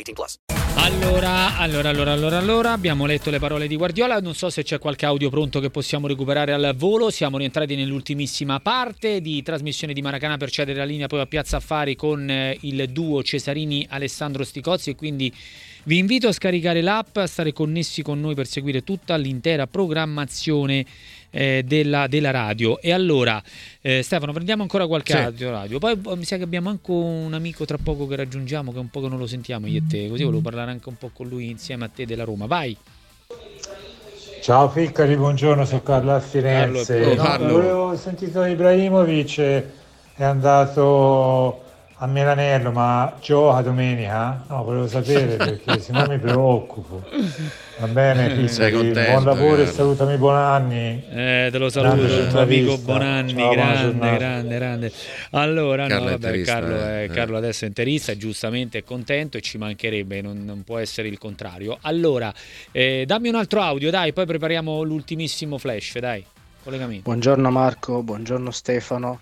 18 plus. Allora, allora, allora, allora, allora, abbiamo letto le parole di Guardiola. Non so se c'è qualche audio pronto che possiamo recuperare al volo. Siamo rientrati nell'ultimissima parte di trasmissione di Maracana per cedere la linea poi a Piazza Affari con eh, il duo Cesarini-Alessandro Sticozzi e quindi vi invito a scaricare l'app, a stare connessi con noi per seguire tutta l'intera programmazione eh, della, della, radio. E allora, eh, Stefano, prendiamo ancora qualche sì. audio radio. Poi oh, mi sa che abbiamo anche un amico tra poco che raggiungiamo, che un po' che non lo sentiamo io e te. Così volevo parlare anche un po' con lui insieme a te della Roma. Vai. Ciao Ficcari, buongiorno, sono Carlo a Firenze. Carlo, no, Avevo sentito Ibrahimovic, è andato a Milanello, ma gioca domenica? No, volevo sapere perché se no mi preoccupo. Va bene, quindi buon lavoro e salutami Bonanni. Eh, te lo saluto, il tuo amico Bonanni, Ciao, grande, grande, grande. Allora, Carlo, no, vabbè, Carlo, è, eh. Carlo adesso è interista, giustamente è contento e ci mancherebbe, non, non può essere il contrario. Allora, eh, dammi un altro audio, dai, poi prepariamo l'ultimissimo flash, dai. Collegamento. Buongiorno Marco, buongiorno Stefano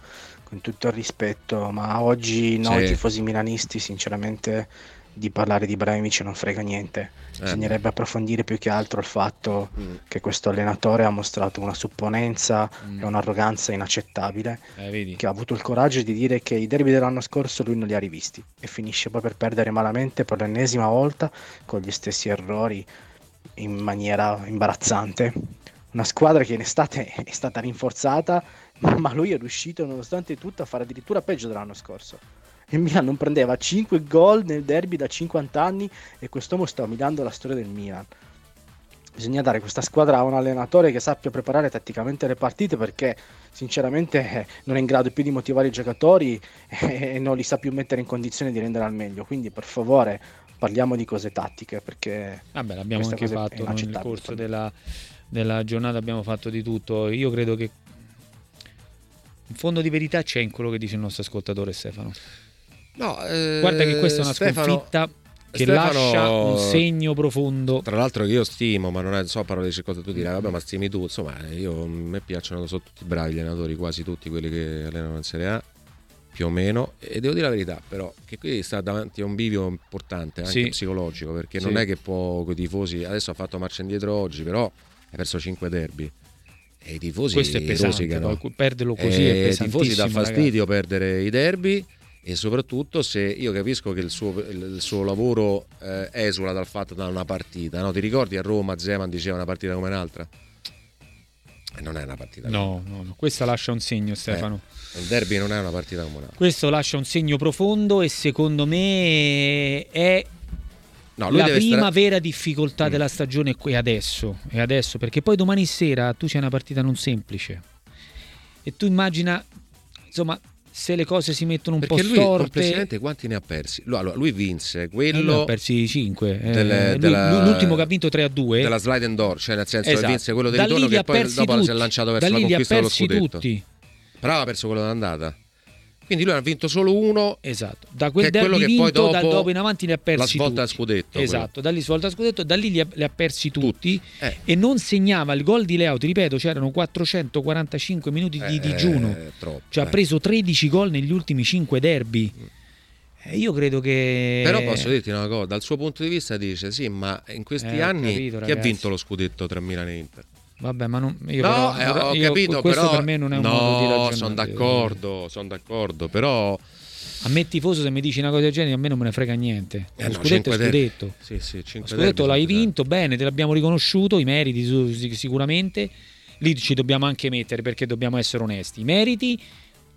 con tutto il rispetto, ma oggi noi sì. tifosi milanisti sinceramente di parlare di Ibrahimovic non frega niente. Eh. Bisognerebbe approfondire più che altro il fatto mm. che questo allenatore ha mostrato una supponenza mm. e un'arroganza inaccettabile, eh, che ha avuto il coraggio di dire che i derby dell'anno scorso lui non li ha rivisti e finisce poi per perdere malamente per l'ennesima volta con gli stessi errori in maniera imbarazzante. Una squadra che in estate è stata rinforzata ma lui è riuscito nonostante tutto a fare addirittura peggio dell'anno scorso. Il Milan non prendeva 5 gol nel derby da 50 anni e quest'uomo sta umiliando la storia del Milan. Bisogna dare questa squadra a un allenatore che sappia preparare tatticamente le partite perché sinceramente non è in grado più di motivare i giocatori e non li sa più mettere in condizione di rendere al meglio. Quindi per favore parliamo di cose tattiche perché... Vabbè, l'abbiamo anche fatto nel corso della, della giornata, abbiamo fatto di tutto. Io credo che un fondo di verità c'è in quello che dice il nostro ascoltatore Stefano. No, eh, Guarda che questa è una Stefano, sconfitta che Stefano, lascia un segno profondo. Tra l'altro io stimo, ma non è, so parole di cosa tu dirai, vabbè ma stimi tu, insomma io, a me piacciono, sono tutti bravi allenatori, quasi tutti quelli che allenano in Serie A, più o meno, e devo dire la verità però, che qui sta davanti a un bivio importante, anche sì. psicologico, perché sì. non è che può con i tifosi, adesso ha fatto marcia indietro oggi, però ha perso 5 derby e i tifosi Questo è pesante, rosicano. perderlo così e è I tifosi dà fastidio ragazzi. perdere i derby e soprattutto se io capisco che il suo, il suo lavoro eh, esula dal fatto da una partita, no? ti ricordi a Roma Zeman diceva una partita come un'altra? E non è una partita. No, no, no, questa lascia un segno Stefano. Eh, il derby non è una partita come un'altra. Questo lascia un segno profondo e secondo me è No, la prima stare... vera difficoltà mm. della stagione è adesso, è adesso, perché poi domani sera tu c'è una partita non semplice e tu immagina, insomma, se le cose si mettono un perché po' lui, storte. complessivamente quanti ne ha persi? Allora, lui vinse eh, quello. Lui ha persi 5. Eh, l'ultimo che ha vinto 3 a 2. Della slide and door, cioè nel senso esatto. che vinse quello del ritorno che poi dopo tutti. si è lanciato verso da la conquista dello scudetto. Tutti. Però aveva perso quello d'andata. Quindi lui ha vinto solo uno. Esatto. Da quel derby vinto, poi dopo, da dopo in avanti li ha persi la svolta tutti. a scudetto. Esatto, quello. da lì svolta a scudetto, da lì li ha, li ha persi tutti, tutti. Eh. e non segnava il gol di Leo, ti ripeto, c'erano 445 minuti di eh, digiuno. Troppo, cioè, ha eh. preso 13 gol negli ultimi 5 derby. Eh, io credo che. Però posso dirti una cosa: dal suo punto di vista, dice sì, ma in questi eh, anni capito, chi ha vinto lo scudetto tra Milan e Inter? Vabbè, ma non, io no, però, eh, ho io, capito, questo però per me non è un no, modo di ragionare. sono d'accordo, sono d'accordo, però A me tifoso se mi dici una cosa del genere a me non me ne frega niente. Eh lo no, scudetto è scudetto. Sì, sì, scudetto l'hai vinto, bene, te l'abbiamo riconosciuto, i meriti sicuramente. Lì ci dobbiamo anche mettere perché dobbiamo essere onesti. I meriti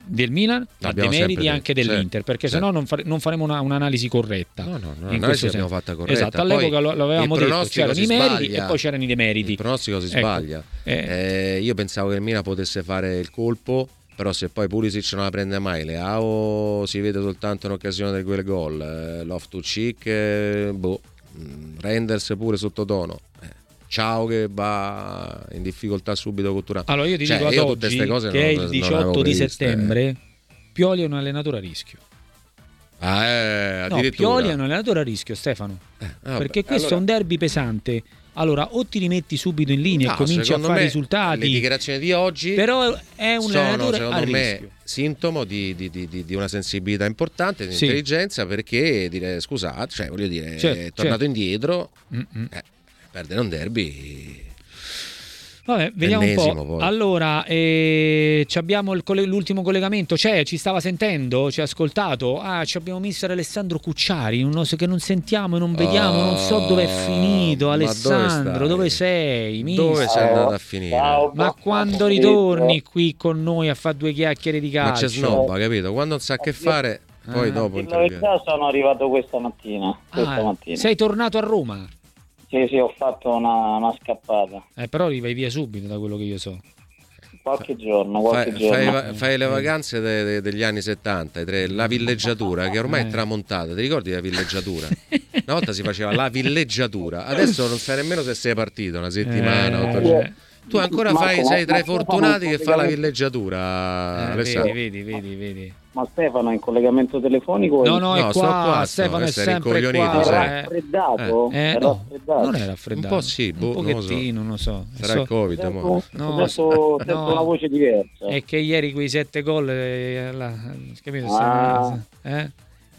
del Milan, ma dei L'abbiamo meriti sempre anche dell'inter, certo, perché certo. sennò non, fare- non faremo una- un'analisi corretta. No, no, no, in questo l'abbiamo fatta corretta. Esatto, all'epoca Poi lo, avevamo detto, c'erano i meriti sbaglia. e poi c'erano i demeriti. Il pronostico si Ecco. sbaglia. Eh. Eh, io pensavo che il Milan potesse fare il colpo, però se poi Pulisic non la prende mai, Leao si vede soltanto in occasione di quel gol, eh, Loftus-Cheek, eh, boh, mm, Renders pure sottotono. Eh, Ciao che va in difficoltà subito con Turan. Allora io ti Cioè, dico ad io tutte oggi che non- è il avevo 18 di eh. settembre, Pioli è un allenatore a rischio. Ah, eh, No. Pioli è un allenatore a rischio, Stefano. vabbè, perché questo allora- è un derby pesante. Allora, o ti rimetti subito in linea No, e cominci a fare risultati. Le dichiarazioni di oggi Però è un sono, allenatore secondo a me, rischio. sintomo di, di- di- di- di una sensibilità importante, di Sì. intelligenza, perché dire scusate, cioè voglio dire, Certo, è tornato certo. indietro, Mm-mm. eh, perdere un derby. Vabbè, vediamo un po'. Poi. Allora, eh, ci abbiamo il colle- l'ultimo collegamento. C'è? Ci stava sentendo? Ci ha ascoltato? Ah, ci abbiamo mister Alessandro Cucciari, un oso che non sentiamo e non vediamo. non so dove è finito. Ma dove Alessandro, stai? dove sei? mister? Dove sei andato a finire? Ma quando ritorni qui con noi a fare due chiacchiere di Ma calcio? c'è snobba, capito? Quando non sa che fare, poi Ah. dopo In verità sono arrivato questa mattina. Questa Ah, mattina. sei tornato a Roma? Sì, sì, ho fatto una, una scappata. Eh, però vai via subito da quello che io so. Qualche giorno, qualche Fai, giorno. fai- fai le vacanze de- de- degli anni 70, i tre- la villeggiatura che ormai Eh. è tramontata. Ti ricordi la villeggiatura? Una volta si faceva la villeggiatura, adesso non sai nemmeno se sei partito una settimana. Eh, eh. Tu ancora fai, sei tra i fortunati che fa la villeggiatura. Eh, Alessandro. vedi, vedi, vedi, vedi. Ma Stefano è in collegamento telefonico? No, no, è No, qua, qua, Stefano è sempre qua. sai. È eh. raffreddato? Eh, È no, raffreddato? non è raffreddato. Un po' sì, boh, un non lo so. pochettino, non lo so. Sarà So- il Covid, Sento. No, sento, sento no. una voce diversa. È che ieri quei sette gol, eh, la- capito? Ah. Eh?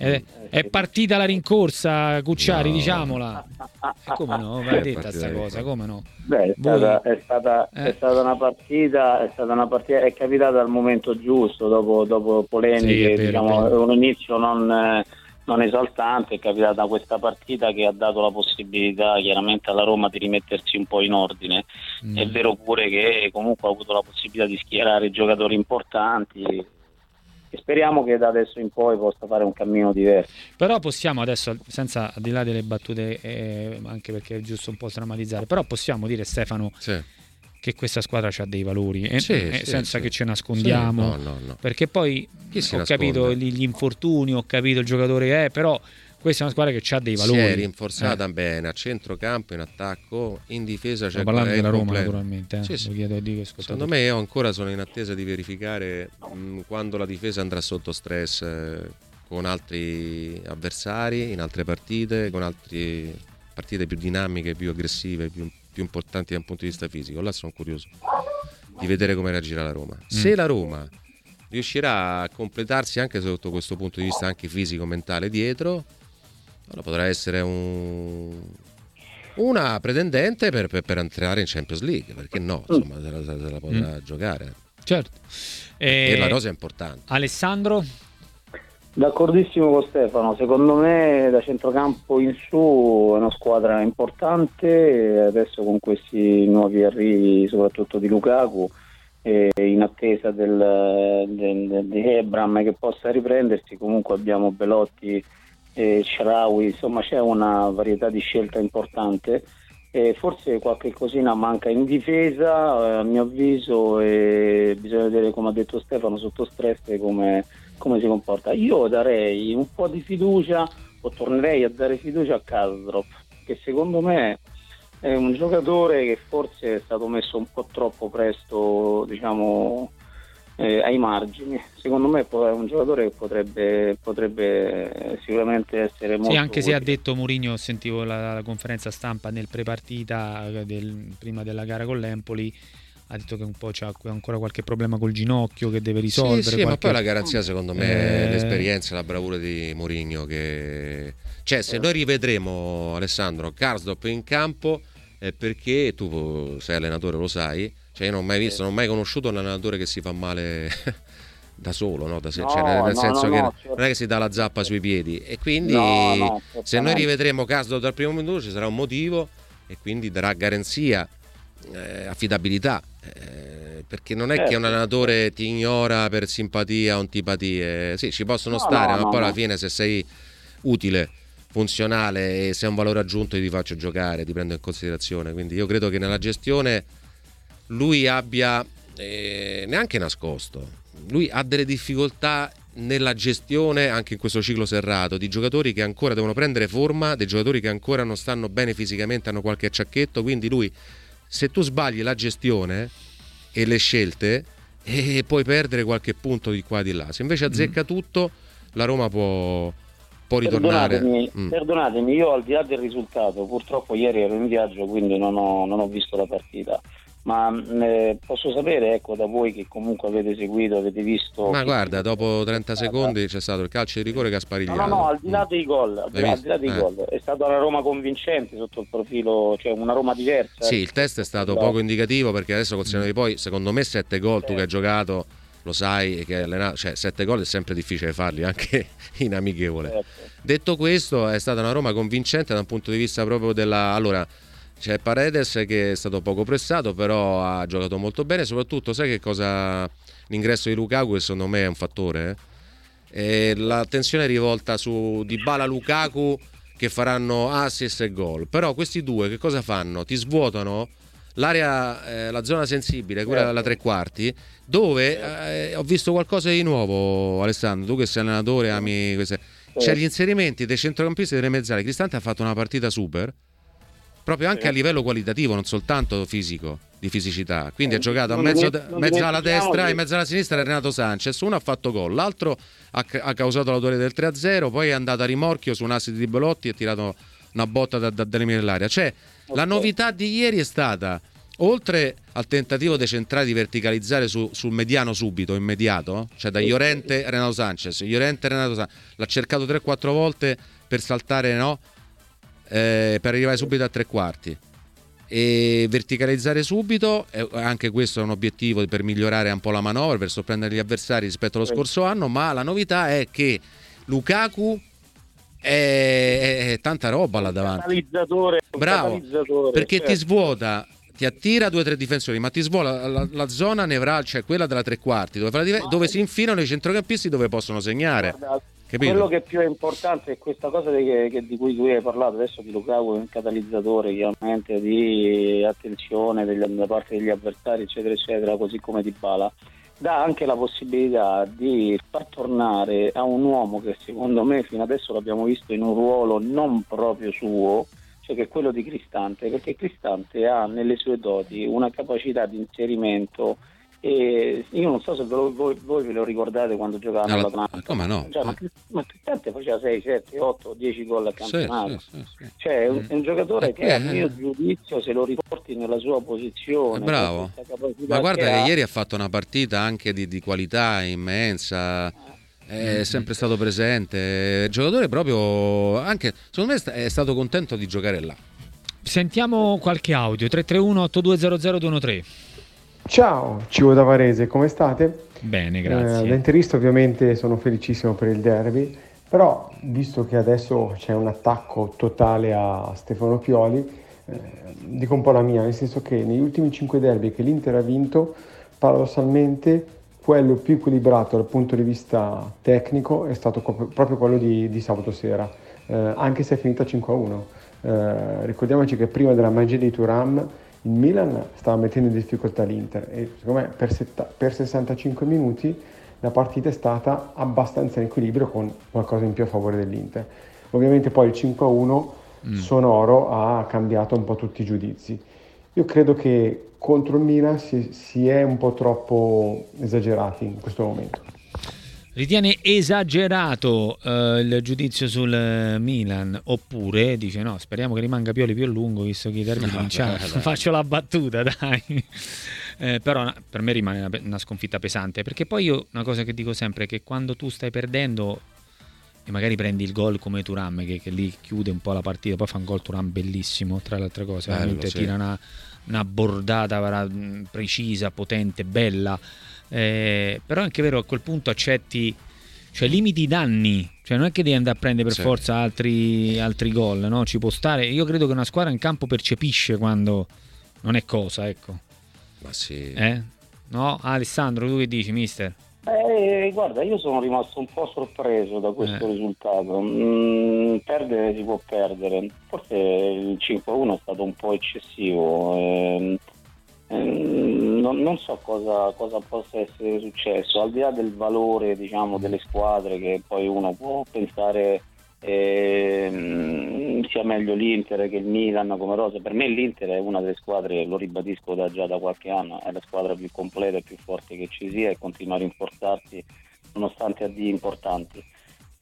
È, è partita la rincorsa, Cucciari, No. diciamola. E come no? Va È detta sta cosa, come no? Beh, è Voi- stata, è, stata, Eh. è stata una partita, è stata una partita, è capitata al momento giusto, dopo, dopo Sì, polemiche, è vero, diciamo, un inizio non, eh, non esaltante, è capitata questa partita che ha dato la possibilità chiaramente alla Roma di rimettersi un po' in ordine. Mm. È vero pure che comunque ha avuto la possibilità di schierare giocatori importanti e speriamo che da adesso in poi possa fare un cammino diverso. Però possiamo adesso, senza al di là delle battute, eh, anche perché è giusto un po' drammatizzare, però possiamo dire Stefano Sì. che questa squadra ha dei valori, eh, Sì, eh, sì, senza sì. che ce nascondiamo. Sì, no, no, no. Perché poi Chi ho nasconde? capito gli, gli infortuni, ho capito il giocatore che è, però questa è una squadra che ha dei valori. Si è rinforzata Eh, bene a centrocampo, in attacco, in difesa. sto C'è parlando della Roma completo. naturalmente, eh, Sì, sì. lo chiedo di che Secondo me io ancora sono in attesa di verificare mh, quando la difesa andrà sotto stress eh, con altri avversari, in altre partite, con altre partite più dinamiche, più aggressive, più, più importanti dal punto di vista fisico. Là sono curioso di vedere come reagirà la Roma. Se la Roma riuscirà a completarsi anche sotto questo punto di vista anche fisico, mentale dietro, allora potrà essere un- una pretendente per, per- per entrare in Champions League, perché no? Insomma, se la, se la potrà giocare. Certo. E Eh, la rosa è importante. Alessandro? D'accordissimo con Stefano, secondo me da centrocampo in su è una squadra importante, e adesso con questi nuovi arrivi soprattutto di Lukaku e in attesa del, del- del- di Ebram che possa riprendersi, comunque abbiamo Belotti e Sharawi, insomma c'è una varietà di scelta importante. E forse qualche cosina manca in difesa, eh, a mio avviso, e bisogna vedere, come ha detto Stefano, sotto stress come, come si comporta. Io darei un po' di fiducia, o tornerei a dare fiducia a Kasdrop, che secondo me è un giocatore che forse è stato messo un po' troppo presto, diciamo, eh, ai margini. Secondo me è un giocatore che potrebbe, potrebbe sicuramente essere molto Sì, anche se ha utile. detto Mourinho, sentivo la, la conferenza stampa nel prepartita eh, del- prima della gara con l'Empoli, ha detto che un po' c'ha ancora qualche problema col ginocchio che deve risolvere. Sì, sì, ma qualche- poi la garanzia secondo me è Eh. l'esperienza e la bravura di Mourinho che... Cioè, se noi rivedremo Alessandro Karsdorp in campo è perché tu sei allenatore, lo sai, cioè io non ho mai visto, non ho mai conosciuto un allenatore che si fa male da solo, no? Da se- cioè, nel no, senso no, che no, certo. non è che si dà la zappa sui piedi e quindi No, no, se noi rivedremo caso dal primo minuto ci sarà un motivo e quindi darà garanzia, eh, affidabilità. eh, perché non è Certo. che un allenatore ti ignora per simpatia o antipatie, sì, ci possono No, stare, no, ma no, poi alla no. fine se sei utile, funzionale e se hai un valore aggiunto io ti faccio giocare, ti prendo in considerazione. Quindi io credo che nella gestione lui abbia eh, neanche nascosto, lui ha delle difficoltà nella gestione anche in questo ciclo serrato di giocatori che ancora devono prendere forma, dei giocatori che ancora non stanno bene fisicamente, hanno qualche acciacchetto, quindi lui se tu sbagli la gestione e le scelte eh, puoi perdere qualche punto di qua e di là. Se invece azzecca tutto, la Roma può, può ritornare. Perdonatemi, Mm. perdonatemi, io al di là del risultato, purtroppo ieri ero in viaggio, quindi non ho, non ho visto la partita. Ma mh, eh, posso sapere, ecco, da voi che comunque avete seguito, avete visto. Ma guarda, dopo 30 secondi c'è stato il calcio di rigore che ha No, no, no, al di là dei gol, al di là, al di là dei? Eh. gol, è stata una Roma convincente sotto il profilo, cioè una Roma diversa. Sì, ecco. il test è stato No. poco indicativo perché adesso col senno di poi, secondo me, 7 gol tu che hai giocato lo sai che hai allenato, cioè 7 gol è sempre difficile farli anche in amichevole. Certo. Detto questo, è stata una Roma convincente da un punto di vista proprio della... Allora, c'è Paredes che è stato poco pressato, però ha giocato molto bene, soprattutto sai che cosa... L'ingresso di Lukaku secondo me è un fattore. eh? L'attenzione è rivolta su Dybala Lukaku che faranno assist e gol. Però questi due che cosa fanno? Ti svuotano l'area, eh, la zona sensibile, quella Certo. della tre quarti, dove eh, ho visto qualcosa di nuovo, Alessandro, tu che sei allenatore, ami queste... C'è Certo. gli inserimenti dei centrocampisti e delle mezzali. Cristante ha fatto una partita super, proprio anche a livello qualitativo, non soltanto fisico, di fisicità. Quindi Eh, ha giocato a mezzo, mezzo alla destra e mezzo alla sinistra Renato Sanchez. Uno ha fatto gol, l'altro ha, ha causato l'autore del 3-0, poi è andato a rimorchio su un assist di Belotti e ha tirato una botta da, da, l'area. Cioè, la Ok. novità di ieri è stata, oltre al tentativo dei centrali di verticalizzare su- sul mediano subito, immediato, cioè da Llorente Renato Sanchez, Llorente Renato Sanchez, l'ha cercato 3-4 volte per saltare, no? Eh, per arrivare subito a tre quarti. E verticalizzare subito anche questo è un obiettivo per migliorare un po' la manovra per sorprendere gli avversari rispetto allo scorso anno ma la novità è che Lukaku è, è- tanta roba là davanti. Catalizzatore, Bravo, catalizzatore, perché ti certo. svuota ti attira due o tre difensori ma ti svuota la, la zona nevralgica cioè quella della tre quarti dove, la dove si infilano i centrocampisti dove possono segnare. Guarda, capito? Quello che più è importante è questa cosa di, che- di cui tu hai parlato adesso di Lukaku, è un catalizzatore chiaramente di attenzione degli- da parte degli avversari, eccetera, eccetera, così come di Bala. Dà anche la possibilità di far tornare a un uomo che secondo me fino adesso l'abbiamo visto in un ruolo non proprio suo, cioè che è quello di Cristante, perché Cristante ha nelle sue doti una capacità di inserimento e io non so se ve lo- voi, voi ve lo ricordate quando giocavano Alla- all'Atlanta. come no? Cioè, ma, Eh. Crist- ma Cristante faceva 6, 7, 8, 10 gol a Sì, campionato. sì, sì, sì. Cioè, è un, è un giocatore Eh, che a eh. mio giudizio, se lo riporti nella sua posizione, È bravo. Ma guarda che ha, ieri ha fatto una partita anche di, di qualità immensa. È sempre stato presente. Il giocatore proprio anche secondo me è stato contento di giocare là. Sentiamo qualche audio 331 8200 213. Ciao, Civo da Varese, come state? Bene, Eh, grazie. da interista ovviamente sono felicissimo per il derby, però visto che adesso c'è un attacco totale a Stefano Pioli, eh, dico un po' la mia, nel senso che negli ultimi 5 derby che l'Inter ha vinto, paradossalmente quello più equilibrato dal punto di vista tecnico è stato proprio quello di, di sabato sera, eh, anche se è finita 5-1. Eh, ricordiamoci che prima della magia di Turam il Milan stava mettendo in difficoltà l'Inter e secondo me per, setta- per 65 minuti la partita è stata abbastanza in equilibrio con qualcosa in più a favore dell'Inter. Ovviamente poi il 5-1 sonoro ha cambiato un po' tutti i giudizi. Io credo che contro il Milan si, si è un po' troppo esagerati in questo momento. Ritiene esagerato eh, il giudizio sul Milan oppure dice no, speriamo che rimanga Pioli più a lungo visto che i derby No, vinciamo. beh, dai. Faccio la battuta, dai. Eh, però per me rimane una, una sconfitta pesante perché poi io una cosa che dico sempre è che quando tu stai perdendo e magari prendi il gol come Turam che, che lì chiude un po' la partita, poi fa un gol Turam bellissimo, tra le altre cose, Bello, veramente sì. tira una, una bordata precisa, potente, bella. Eh, però è anche vero a quel punto accetti, cioè limiti i danni, cioè non è che devi andare a prendere per Sì. forza altri, altri gol, no? Ci può stare. Io credo che una squadra in campo percepisce quando non è cosa, ecco. Ma sì. Eh? No? Alessandro, tu che dici, mister? Eh, guarda, io sono rimasto un po' sorpreso da questo Eh. risultato. Mm, perdere si può perdere. Forse il 5-1 è stato un po' eccessivo. ehm, ehm, non, non so cosa, cosa possa essere successo, al di là del valore diciamo, delle squadre che poi uno può pensare ehm, sia meglio l'Inter che il Milan come rosa. Per me l'Inter è una delle squadre, lo ribadisco da, già da qualche anno, è la squadra più completa e più forte che ci sia e continua a rinforzarsi nonostante addii importanti.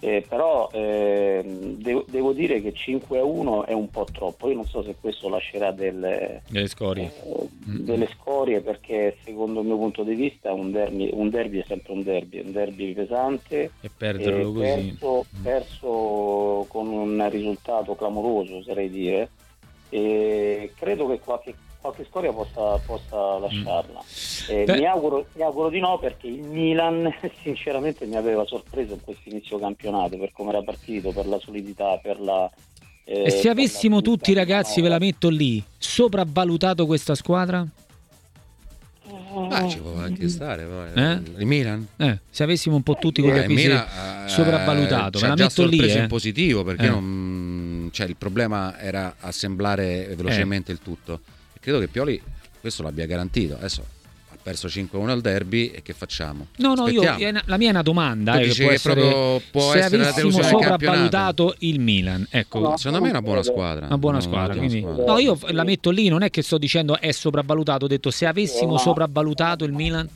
Eh, però ehm, devo, devo dire che 5 a 1 è un po' troppo. Io non so se questo lascerà delle, Delle scorie. eh, delle scorie perché secondo il mio punto di vista un derby, un derby è sempre un derby, un derby pesante E perderlo così. perso, perso con un risultato clamoroso oserei dire e credo che qualche, qualche scoria possa, possa lasciarla Eh, mi, auguro, mi auguro di no perché il Milan sinceramente mi aveva sorpreso in questo inizio campionato per come era partito, per la solidità, per la eh, E se avessimo tutti i ragazzi, ve la metto lì, sopravvalutato questa squadra? Ma ci può anche stare. poi. Eh? Il Milan? Eh, se avessimo un po' tutti quei Eh, il capisci Milan, eh, sopravvalutato, ci ve ha la già metto lì. eh. in positivo perché Eh. non- cioè, il problema era assemblare velocemente il tutto. Credo che Pioli questo l'abbia garantito. Adesso ha perso 5-1 al derby e che facciamo? No, no, io, una- la mia è una domanda. Eh, che può essere, proprio può se essere una avessimo sopravvalutato il Milan, ecco, No, Secondo me è una buona squadra. una buona Una squadra. ottima quindi- squadra. No, io la metto lì, non è che sto dicendo è sopravvalutato, ho detto se avessimo No. sopravvalutato il Milan.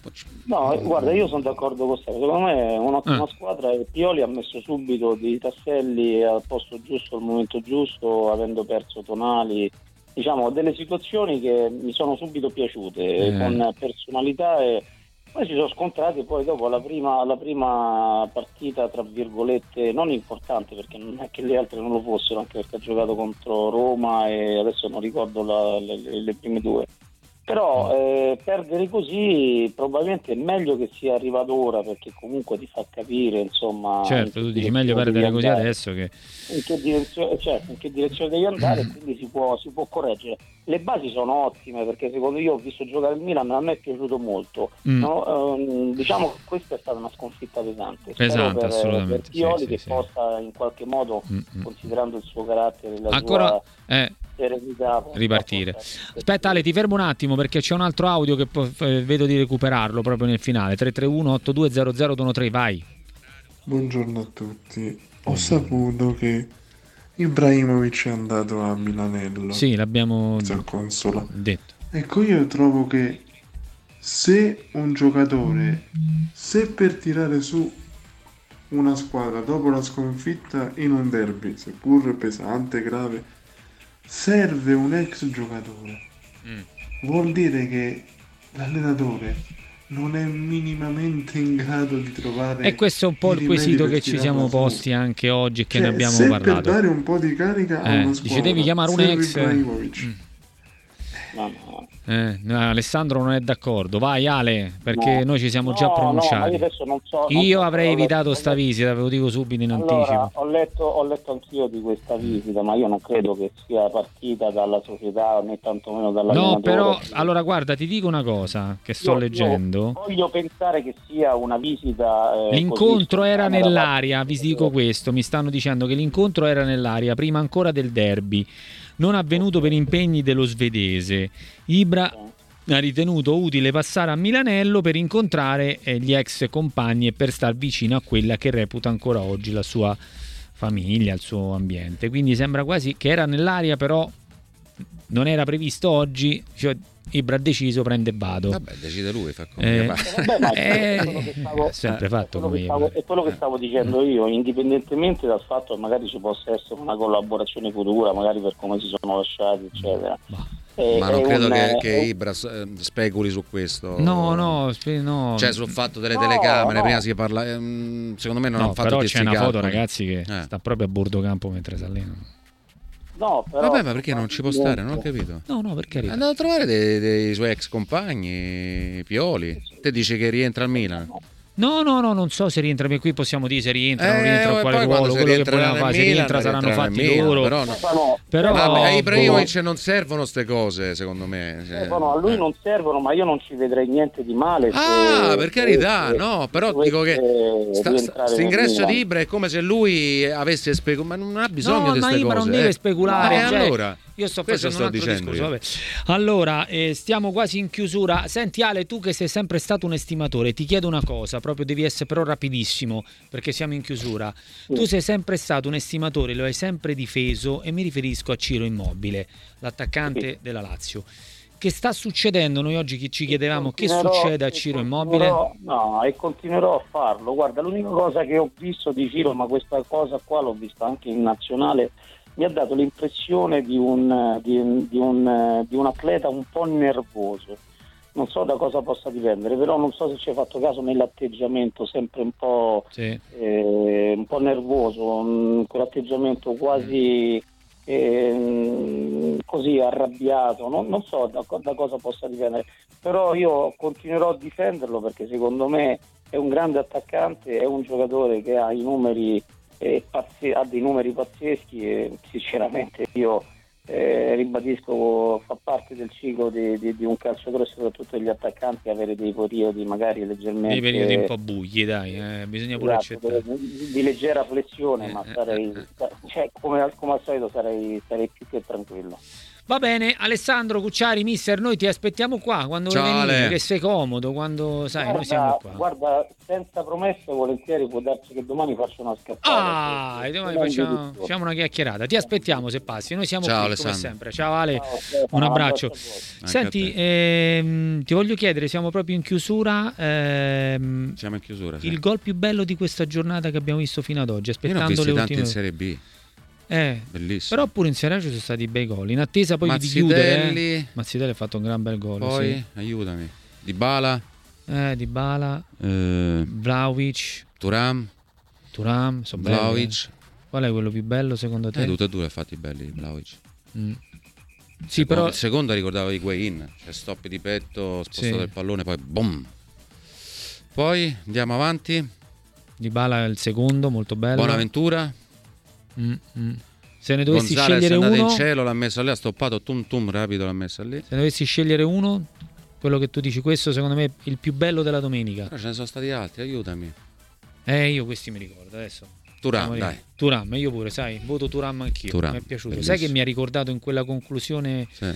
No, guarda, io sono d'accordo con te. Secondo me è un'ottima Ah. squadra e Pioli ha messo subito dei tasselli al posto giusto, al momento giusto, avendo perso Tonali. Diciamo, delle situazioni che mi sono subito piaciute, Eh. con personalità e poi si sono scontrati poi dopo la prima, la prima partita, tra virgolette, non importante perché non è che le altre non lo fossero, anche perché ha giocato contro Roma e adesso non ricordo la- le- le prime due. Però eh, perdere così probabilmente è meglio che sia arrivato ora perché comunque ti fa capire insomma in Certo, tu dici meglio perdere così andare, adesso che in che direzione, certo, in che direzione devi andare e quindi si può, si può correggere le basi sono ottime perché secondo io ho visto giocare il Milan a me è piaciuto molto Mm. No, ehm, diciamo che questa è stata una sconfitta pesante Pesante, per, assolutamente, per Pioli sì, sì, che sì. possa in qualche modo Mm, mm. considerando il suo carattere la ancora sua eh, ripartire. Aspetta Ale, ti fermo un attimo perché c'è un altro audio che eh, vedo di recuperarlo proprio nel finale. 331 8200 vai. Buongiorno a tutti. Ho saputo che Ibrahimovic è andato a Milanello. Sì, l'abbiamo Consola. detto. Ecco, io trovo che se un giocatore, se per tirare su una squadra dopo la sconfitta in un derby, seppur pesante, grave, serve un ex giocatore, vuol dire che l'allenatore non è minimamente in grado di trovare E questo è un po' il quesito che ci siamo su. posti anche oggi e che Cioè, ne abbiamo se per parlato. dare un po' di carica a Eh, una dice, squadra devi chiamare un ex. Ibrahimovic. Mm. Eh, no, Alessandro non è d'accordo. Vai Ale, perché No. noi ci siamo già pronunciati. io so- Io avrei evitato letto. sta visita, ve lo dico subito in Allora, anticipo. ho letto, ho letto anch'io di questa visita, ma io non credo che sia partita dalla società né tantomeno dall'allenatore. No, però, allora guarda, ti dico una cosa che sto Io- io leggendo. Voglio pensare che sia una visita. eh, L'incontro così, era nell'aria, vi dico questo, mi stanno dicendo che l'incontro era nell'aria prima ancora del derby, non avvenuto per impegni dello svedese. Ibra ha ritenuto utile passare a Milanello per incontrare eh, gli ex compagni e per star vicino a quella che reputa ancora oggi la sua famiglia, il suo ambiente. Quindi sembra quasi che era nell'aria, però non era previsto oggi. Cioè, Ibra ha deciso, prende e vado. Vabbè, decide lui, fa come Eh. Vabbè, ma Eh, è quello che stavo- ha sempre è fatto quello come stavo- è quello che stavo dicendo io, indipendentemente dal fatto che magari ci possa essere una collaborazione futura, magari per come si sono lasciati, eccetera. È- Ma non è credo un- che, che è- Ibra eh, speculi su questo. No, no, spe- no. Cioè, sul fatto delle No, telecamere, no. prima si parla. ehm, secondo me non No, hanno fatto però c'è una foto, ragazzi, che Eh. sta proprio a bordo campo mentre si allenano. No, però... Vabbè, ma perché non ci può stare? Non ho capito. No, no, perché È andato a trovare dei, dei suoi ex compagni, Pioli. Te dici che rientra al Milan? No, no, no, non so se rientra, qui possiamo dire se rientra, non Eh, rientra, e quale ruolo, quello che nel fare, se rientra saranno fatti Milan, loro. però no. Però- Vabbè, a boh. Ibrahimovic non servono queste cose, secondo me. Cioè, Stefano, a lui non servono, ma io non ci vedrei niente di male. se- Ah, per carità, se- no, però se dico che nel ingresso di Ibra è come se lui avesse speculato, ma non ha bisogno no, di ma queste Ibra cose. non deve eh. speculare. Ma e cioè, allora? Io sto Questo facendo un sto altro dicendo discorso. Vabbè. Allora, eh, stiamo quasi in chiusura. Senti Ale, tu che sei sempre stato un estimatore, ti chiedo una cosa, proprio devi essere però rapidissimo perché siamo in chiusura. Tu sei sempre stato un estimatore, lo hai sempre difeso e mi riferisco a Ciro Immobile, l'attaccante della Lazio. Che sta succedendo? Noi oggi ci chiedevamo che succede a Ciro Immobile. No, e continuerò a farlo. Guarda, l'unica cosa che ho visto di Ciro, ma questa cosa qua l'ho vista anche in nazionale, mi ha dato l'impressione di un, di un- di un- di un atleta un po' nervoso. Non so da cosa possa dipendere, però non so se ci hai fatto caso nell'atteggiamento, sempre un po', Sì. eh, un po' nervoso, quell'atteggiamento quasi ehm, così arrabbiato, non, non so da, da cosa possa dipendere, però io continuerò a difenderlo perché secondo me è un grande attaccante, è un giocatore che ha i numeri eh, pazze- ha dei numeri pazzeschi e sinceramente io eh, ribadisco fa parte del ciclo di, di- di un calciatore soprattutto degli attaccanti avere dei periodi magari leggermente Nei periodi un po' bugli, dai, eh, bisogna pure Esatto, accettare. di, di leggera flessione, Eh, ma sarei, cioè, come, come al solito sarei, sarei più che tranquillo. Va bene, Alessandro Cucciari, mister, noi ti aspettiamo qua quando Ciao, vuoi venire, Ale. che sei comodo, quando sai, noi siamo qua. guarda, senza promesse, volentieri può darsi che domani faccio una scappata. Ah, e domani facciamo, facciamo una chiacchierata. Ti aspettiamo se passi. Noi siamo Ciao, qui Alessandro. come sempre. Ciao Ale, Ciao, un abbraccio. Senti, ehm, ti voglio chiedere, siamo proprio in chiusura. ehm, Siamo in chiusura. sì. il gol più bello di questa giornata che abbiamo visto fino ad oggi, Io ne ho aspettando le tanti ultime. in Serie B, Eh, bellissimo. però pure in Serie A ci sono stati bei gol. In attesa poi di chiudere. Mazzitelli, Eh. Mazzitelli ha fatto un gran bel gol. poi, sì. aiutami, Dybala, Eh, Di Bala, eh, Vlaovic, Turam, Turam, sono belli, eh. Vlaovic. Qual è quello più bello secondo te? Eh, tutti e due fatti belli, Vlaovic. Mm. Sì, però Il secondo ricordavo di Guain, cioè stop di petto, spostato Sì. il pallone, poi boom. Poi andiamo avanti, Di Bala è il secondo, molto bello. Bonaventura, Mm, mm. Se ne dovessi Gonzalez è scegliere andato uno, in cielo, l'ha messa lì, ha stoppato, tum tum, rapido l'ha messa lì. se ne dovessi scegliere uno, quello che tu dici, questo secondo me è il più bello della domenica. Però ce ne sono stati altri, aiutami. Eh, io questi mi ricordo adesso. Turam, dai. Turam, io pure, sai, voto Turam anch'io. Turam, mi è piaciuto. bellissimo. Sai che mi ha ricordato in quella conclusione Sì.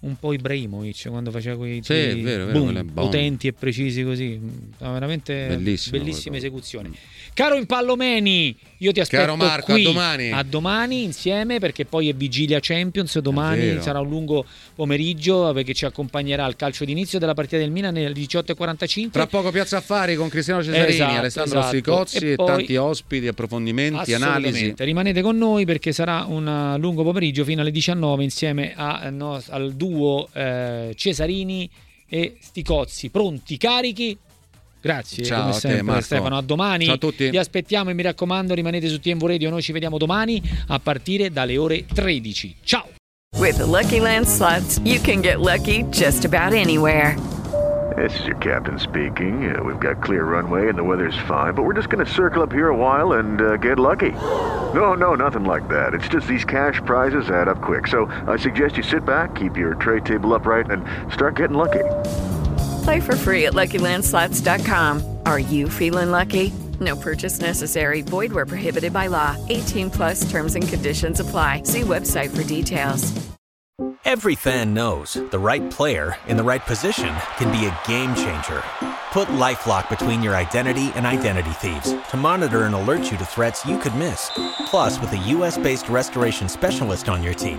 un po' Ibrahimovic quando faceva quei Sì, tiri vero, boom, potenti e precisi così. Veramente Bellissimo bellissima esecuzione. Caro Impallomeni, io ti aspetto Caro Marco, qui a domani. a domani insieme perché poi è vigilia Champions, domani sarà un lungo pomeriggio perché ci accompagnerà al calcio d'inizio della partita del Milan alle 18.45. Tra poco Piazza Affari con Cristiano Cesarini, Esatto, Alessandro esatto. Stricozzi E e, poi- tanti ospiti, approfondimenti, analisi. Rimanete con noi perché sarà un uh, lungo pomeriggio fino alle 19 insieme a- no, al duo eh, Cesarini e Sticozzi. Pronti, carichi? Grazie, Ciao come a te, sempre Marco. Stefano. A domani. Ciao a tutti. Vi aspettiamo e mi raccomando rimanete su TMV Radio. Noi ci vediamo domani a partire dalle ore 13. Ciao! With the Lucky Land slots, you can get lucky just about anywhere. This is your captain speaking. Uh, we've got clear runway and the weather's fine, but we're just going to circle up here a while and uh, get lucky. No, no, nothing like that. It's just these cash prizes add up quick. So I suggest you sit back, keep your tray table upright, and start getting lucky. Play for free at LuckyLandSlots.com. Are you feeling lucky? No purchase necessary. Void where prohibited by law. 18 plus terms and conditions apply. See website for details. Every fan knows the right player in the right position can be a game changer. Put LifeLock between your identity and identity thieves to monitor and alert you to threats you could miss. Plus, with a US-based restoration specialist on your team,